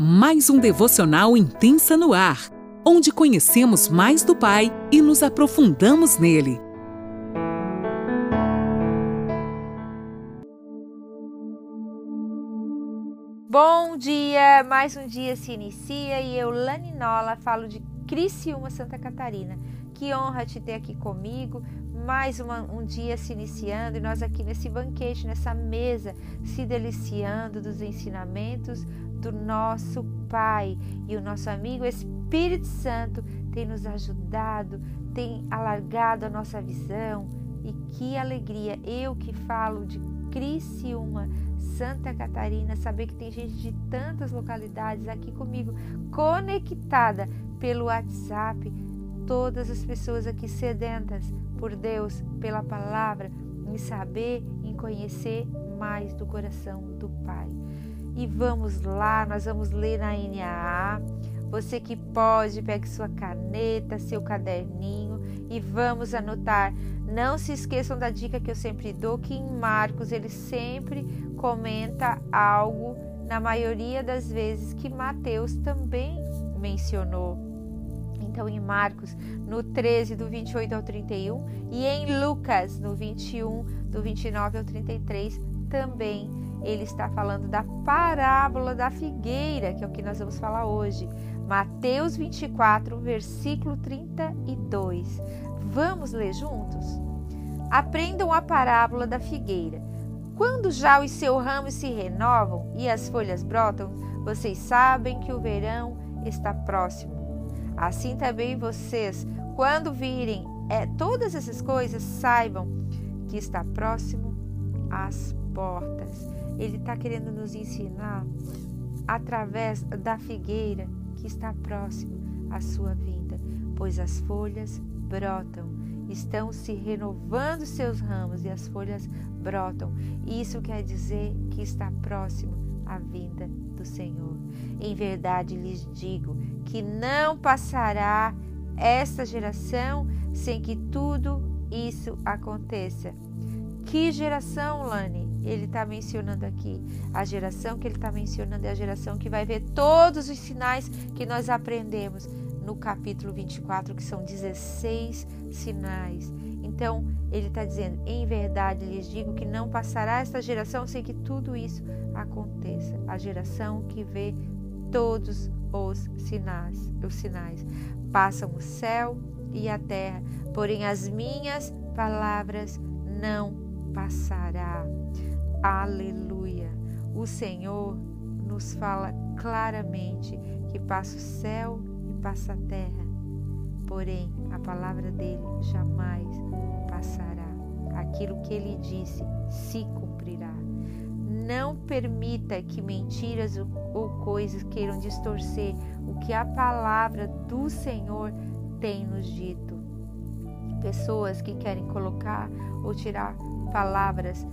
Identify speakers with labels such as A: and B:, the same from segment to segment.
A: mais um devocional intensa no ar, onde conhecemos mais do Pai e nos aprofundamos nele.
B: Bom dia! Mais um dia se inicia e eu, Lani Nola, falo de Criciúma, Santa Catarina. Que honra te ter aqui comigo, mais uma, um dia se iniciando e nós aqui nesse banquete, nessa mesa, se deliciando dos ensinamentos do nosso Pai. E o nosso amigo Espírito Santo tem nos ajudado, tem alargado a nossa visão. E que alegria! Eu que falo de Criciúma, Santa Catarina, saber que tem gente de tantas localidades aqui comigo, conectada pelo WhatsApp. Todas as pessoas aqui sedentas por Deus, pela palavra, em saber, em conhecer mais do coração do Pai. E vamos lá, nós vamos ler na NAA. Você que pode, pegue sua caneta, seu caderninho e vamos anotar. Não se esqueçam da dica que eu sempre dou, que em Marcos ele sempre comenta algo, na maioria das vezes, que Mateus também mencionou. Então, em Marcos, no 13, do 28 ao 31, e em Lucas, no 21, do 29 ao 33, também ele está falando da parábola da figueira, que é o que nós vamos falar hoje. Mateus 24, versículo 32. Vamos ler juntos? Aprendam a parábola da figueira. Quando já os seus ramos se renovam e as folhas brotam, vocês sabem que o verão está próximo. Assim também vocês, quando virem é, todas essas coisas, saibam que está próximo às portas. Ele está querendo nos ensinar através da figueira que está próximo à sua vinda, pois as folhas brotam, estão se renovando seus ramos e as folhas brotam. Isso quer dizer que está próximo à vinda do Senhor. Em verdade lhes digo que não passará esta geração sem que tudo isso aconteça. Que geração, Lani? ele está mencionando aqui. A geração que ele está mencionando é a geração que vai ver todos os sinais que nós aprendemos no capítulo 24, que são 16 sinais. Então, ele está dizendo: em verdade lhes digo que não passará esta geração sem que tudo isso aconteça. A geração que vê todos os sinais, os sinais. Passam o céu e a terra, porém as minhas palavras não passará. Aleluia! O Senhor nos fala claramente que passa o céu e passa a terra, porém a palavra dele jamais passará. Aquilo que ele disse se cumprirá. Não permita que mentiras ou coisas queiram distorcer o que a palavra do Senhor tem nos dito. Pessoas que querem colocar ou tirar palavras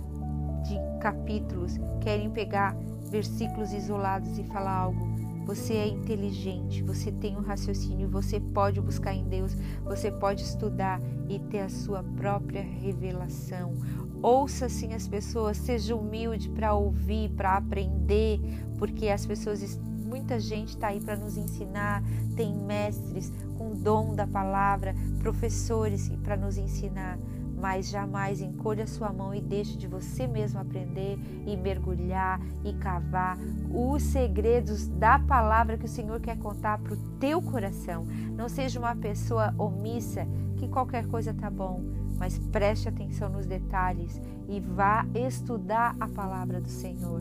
B: de capítulos querem pegar versículos isolados e falar algo. Você é inteligente, você tem um raciocínio, você pode buscar em Deus, você pode estudar e ter a sua própria revelação. Ouça assim as pessoas, seja humilde para ouvir, para aprender, porque as pessoas, muita gente está aí para nos ensinar, tem mestres com dom da palavra, professores para nos ensinar mas jamais encolha sua mão e deixe de você mesmo aprender e mergulhar e cavar os segredos da palavra que o Senhor quer contar para o teu coração. Não seja uma pessoa omissa que qualquer coisa tá bom, mas preste atenção nos detalhes e vá estudar a palavra do Senhor.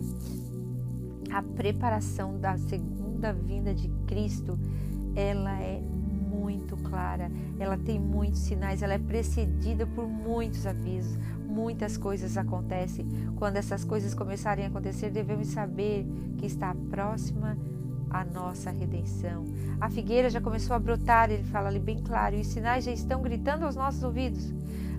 B: A preparação da segunda vinda de Cristo, ela é muito clara, ela tem muitos sinais, ela é precedida por muitos avisos, muitas coisas acontecem. Quando essas coisas começarem a acontecer, devemos saber que está próxima a nossa redenção. A figueira já começou a brotar, ele fala ali bem claro, e os sinais já estão gritando aos nossos ouvidos.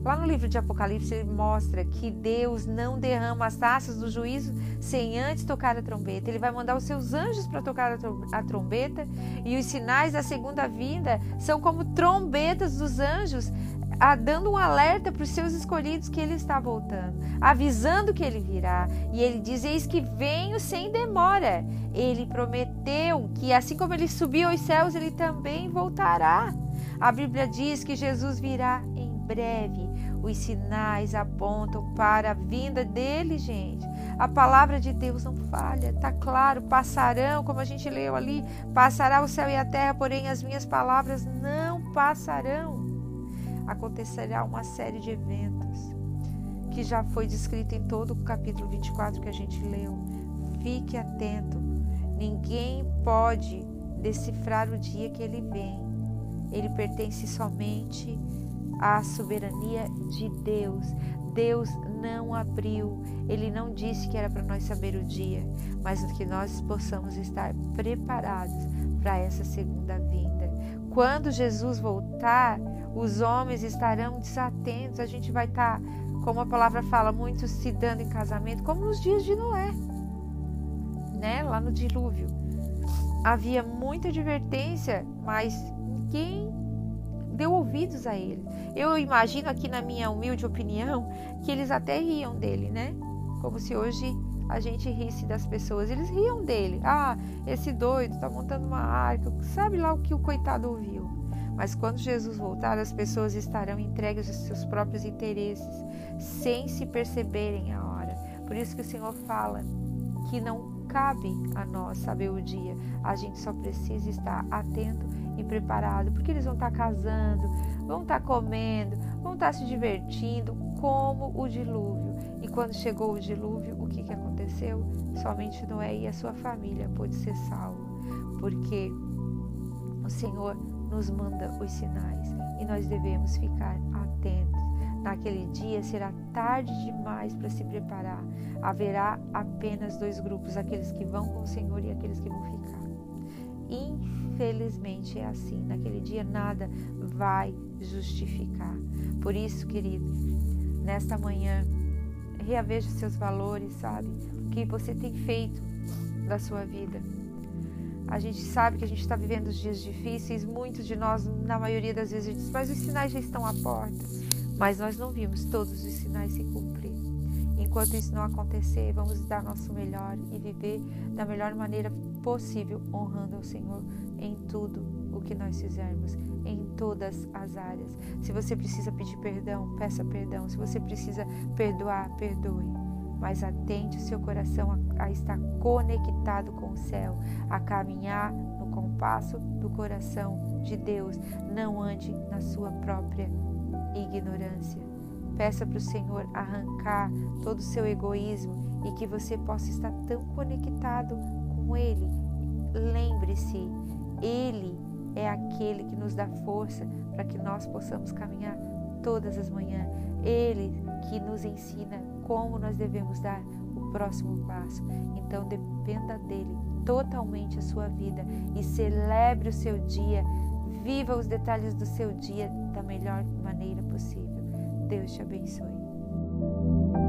B: Lá no livro de Apocalipse, ele mostra que Deus não derrama as taças do juízo sem antes tocar a trombeta. Ele vai mandar os seus anjos para tocar a trombeta, e os sinais da segunda vinda são como trombetas dos anjos a, dando um alerta para os seus escolhidos que ele está voltando, avisando que ele virá. E ele diz: Eis que venho sem demora. Ele prometeu que assim como ele subiu aos céus, ele também voltará. A Bíblia diz que Jesus virá em breve. Os sinais apontam para a vinda dele, gente. A palavra de Deus não falha, tá claro. Passarão, como a gente leu ali, passará o céu e a terra, porém as minhas palavras não passarão. Acontecerá uma série de eventos que já foi descrito em todo o capítulo 24 que a gente leu. Fique atento. Ninguém pode decifrar o dia que ele vem. Ele pertence somente à soberania de Deus. Deus não abriu, ele não disse que era para nós saber o dia, mas que nós possamos estar preparados para essa segunda vinda. Quando Jesus voltar, os homens estarão desatentos, a gente vai estar, como a palavra fala, muitos se dando em casamento, como nos dias de Noé, né? Lá no dilúvio. Havia muita advertência, mas ninguém deu ouvidos a ele. Eu imagino aqui na minha humilde opinião que eles até riam dele, né? Como se hoje a gente risse das pessoas. Eles riam dele. Ah, esse doido tá montando uma arca. Sabe lá o que o coitado ouviu. Mas quando Jesus voltar, as pessoas estarão entregues aos seus próprios interesses, sem se perceberem a hora. Por isso que o Senhor fala que não cabe a nós saber o dia. A gente só precisa estar atento e preparado, porque eles vão estar casando, vão estar comendo, vão estar se divertindo, como o dilúvio. E quando chegou o dilúvio, o que, que aconteceu? Somente Noé e a sua família pôde ser salvo, porque o Senhor nos manda os sinais e nós devemos ficar atentos. Naquele dia será tarde demais para se preparar. Haverá apenas dois grupos: aqueles que vão com o Senhor e aqueles que vão ficar. Infelizmente é assim. Naquele dia nada vai justificar. Por isso, querido, nesta manhã, reaveja seus valores, sabe? O que você tem feito da sua vida. A gente sabe que a gente está vivendo dias difíceis. Muitos de nós, na maioria das vezes, diz, mas os sinais já estão à porta. Mas nós não vimos todos os sinais se cumprir. Enquanto isso não acontecer, vamos dar nosso melhor e viver da melhor maneira possível, honrando ao Senhor em tudo o que nós fizermos, em todas as áreas. Se você precisa pedir perdão, peça perdão. Se você precisa perdoar, perdoe. Mas atente o seu coração a, a estar conectado com o céu, a caminhar no compasso do coração de Deus. Não ande na sua própria ignorância. Peça para o Senhor arrancar todo o seu egoísmo e que você possa estar tão conectado com Ele. Lembre-se, Ele é aquele que nos dá força para que nós possamos caminhar todas as manhãs. Ele que nos ensina como nós devemos dar o próximo passo. Então dependa dele totalmente a sua vida e celebre o seu dia. Viva os detalhes do seu dia da melhor maneira possível. Deus te abençoe.